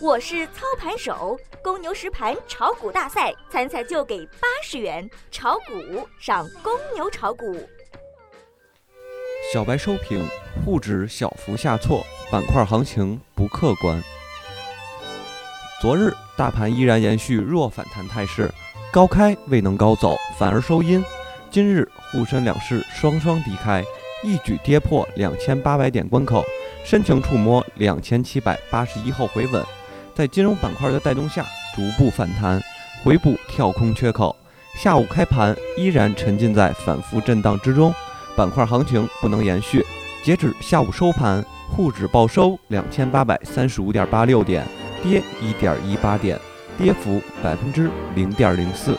我是操盘手，公牛实盘炒股大赛参赛就给八十元，炒股上公牛炒股。小白收评：沪指小幅下挫，板块行情不客观。昨日大盘依然延续弱反弹态势，高开未能高走，反而收阴。今日沪深两市双双低开，一举跌破两千八百点关口，深情触摸两千七百八十一后回稳。在金融板块的带动下，逐步反弹，回补跳空缺口。下午开盘依然沉浸在反复震荡之中，板块行情不能延续。截止下午收盘，沪指报收两千八百三十五点八六点，跌一点一八点，跌幅百分之零点零四。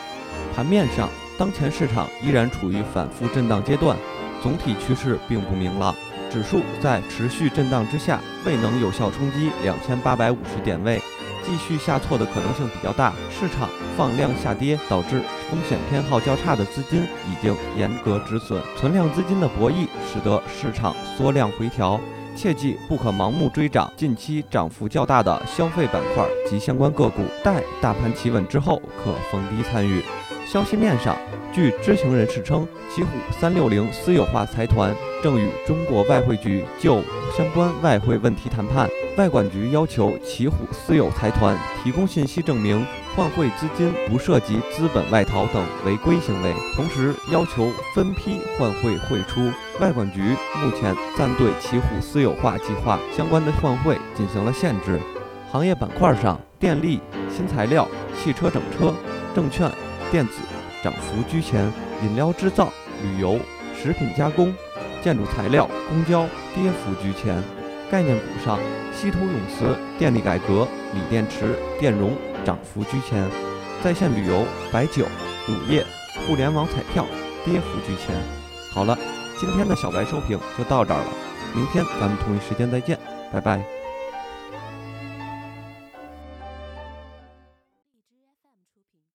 盘面上，当前市场依然处于反复震荡阶段，总体趋势并不明朗。指数在持续震荡之下，未能有效冲击两千八百五十点位，继续下挫的可能性比较大。市场放量下跌，导致风险偏好较差的资金已经严格止损，存量资金的博弈使得市场缩量回调。切记不可盲目追涨，近期涨幅较大的消费板块及相关个股，待大盘企稳之后可逢低参与。消息面上，据知情人士称，奇虎三六零私有化财团正与中国外汇局就相关外汇问题谈判。外管局要求奇虎私有财团提供信息证明换汇资金不涉及资本外逃等违规行为，同时要求分批换汇汇出。外管局目前暂对奇虎私有化计划相关的换汇进行了限制。行业板块上，电力、新材料、汽车整车、证券。电子涨幅居前，饮料制造、旅游、食品加工、建筑材料、公交跌幅居前。概念股上，稀土永磁、电力改革、锂电池、电容涨幅居前。在线旅游、白酒、乳业、互联网彩票跌幅居前。好了，今天的小白收评就到这儿了，明天咱们同一时间再见，拜拜。